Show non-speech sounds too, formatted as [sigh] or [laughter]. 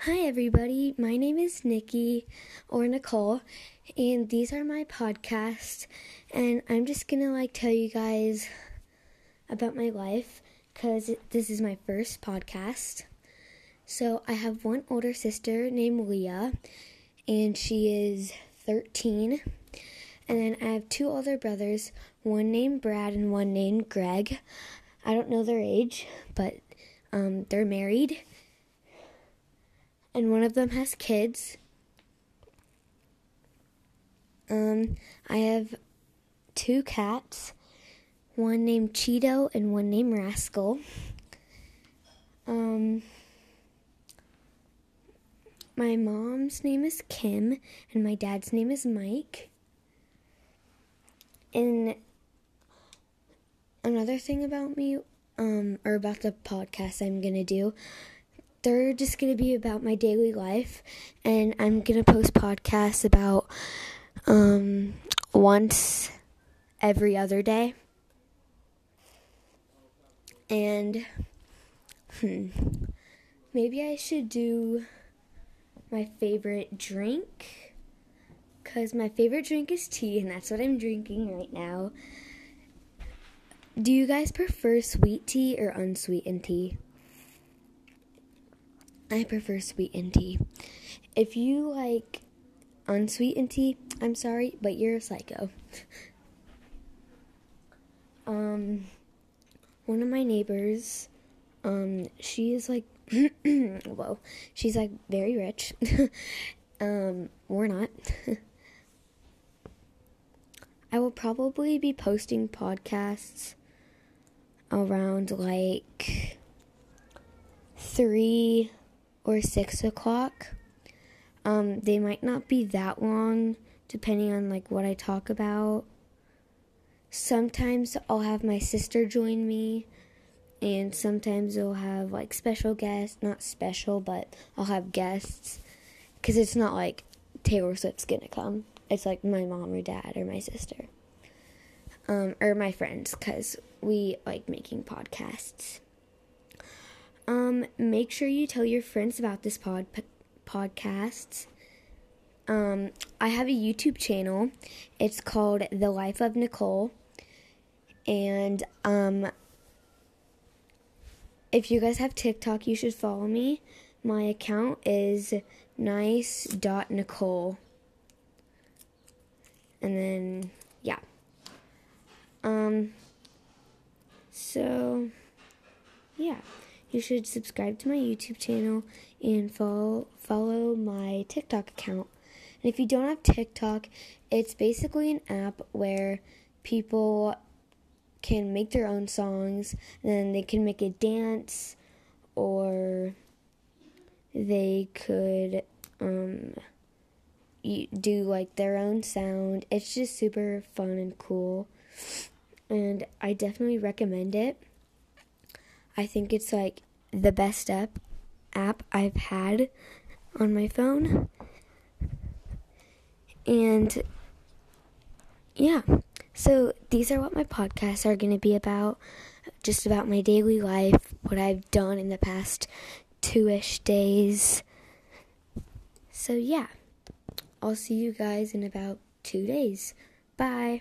Hi, everybody. My name is Nikki or Nicole, and these are my podcasts. And I'm just gonna like tell you guys about my life because this is my first podcast. So, I have one older sister named Leah, and she is 13. And then I have two older brothers, one named Brad and one named Greg. I don't know their age, but um, they're married and one of them has kids. Um, I have two cats, one named Cheeto and one named Rascal. Um, my mom's name is Kim and my dad's name is Mike. And another thing about me, um, or about the podcast I'm gonna do, they're just going to be about my daily life and i'm going to post podcasts about um, once every other day. And hmm, maybe i should do my favorite drink because my favorite drink is tea and that's what i'm drinking right now. Do you guys prefer sweet tea or unsweetened tea I prefer sweetened tea. If you like unsweetened tea, I'm sorry, but you're a psycho. [laughs] um, one of my neighbors, um, she is like, [clears throat] whoa, she's like very rich. [laughs] um, we're not. [laughs] I will probably be posting podcasts around like three or six o'clock. Um, they might not be that long, depending on like what I talk about. Sometimes I'll have my sister join me, and sometimes I'll have like special guests. Not special, but I'll have guests, because it's not like Taylor Swift's gonna come. It's like my mom or dad or my sister, um, or my friends, because we like making podcasts. Um, make sure you tell your friends about this pod p- podcast. Um, I have a YouTube channel. It's called The Life of Nicole. And um, if you guys have TikTok, you should follow me. My account is nice.nicole. And then, yeah. Um, so, yeah you should subscribe to my YouTube channel and follow follow my TikTok account. And if you don't have TikTok, it's basically an app where people can make their own songs and then they can make a dance or they could um do like their own sound. It's just super fun and cool. And I definitely recommend it. I think it's like the best app app I've had on my phone. And yeah. So these are what my podcasts are going to be about. Just about my daily life, what I've done in the past two ish days. So yeah. I'll see you guys in about two days. Bye.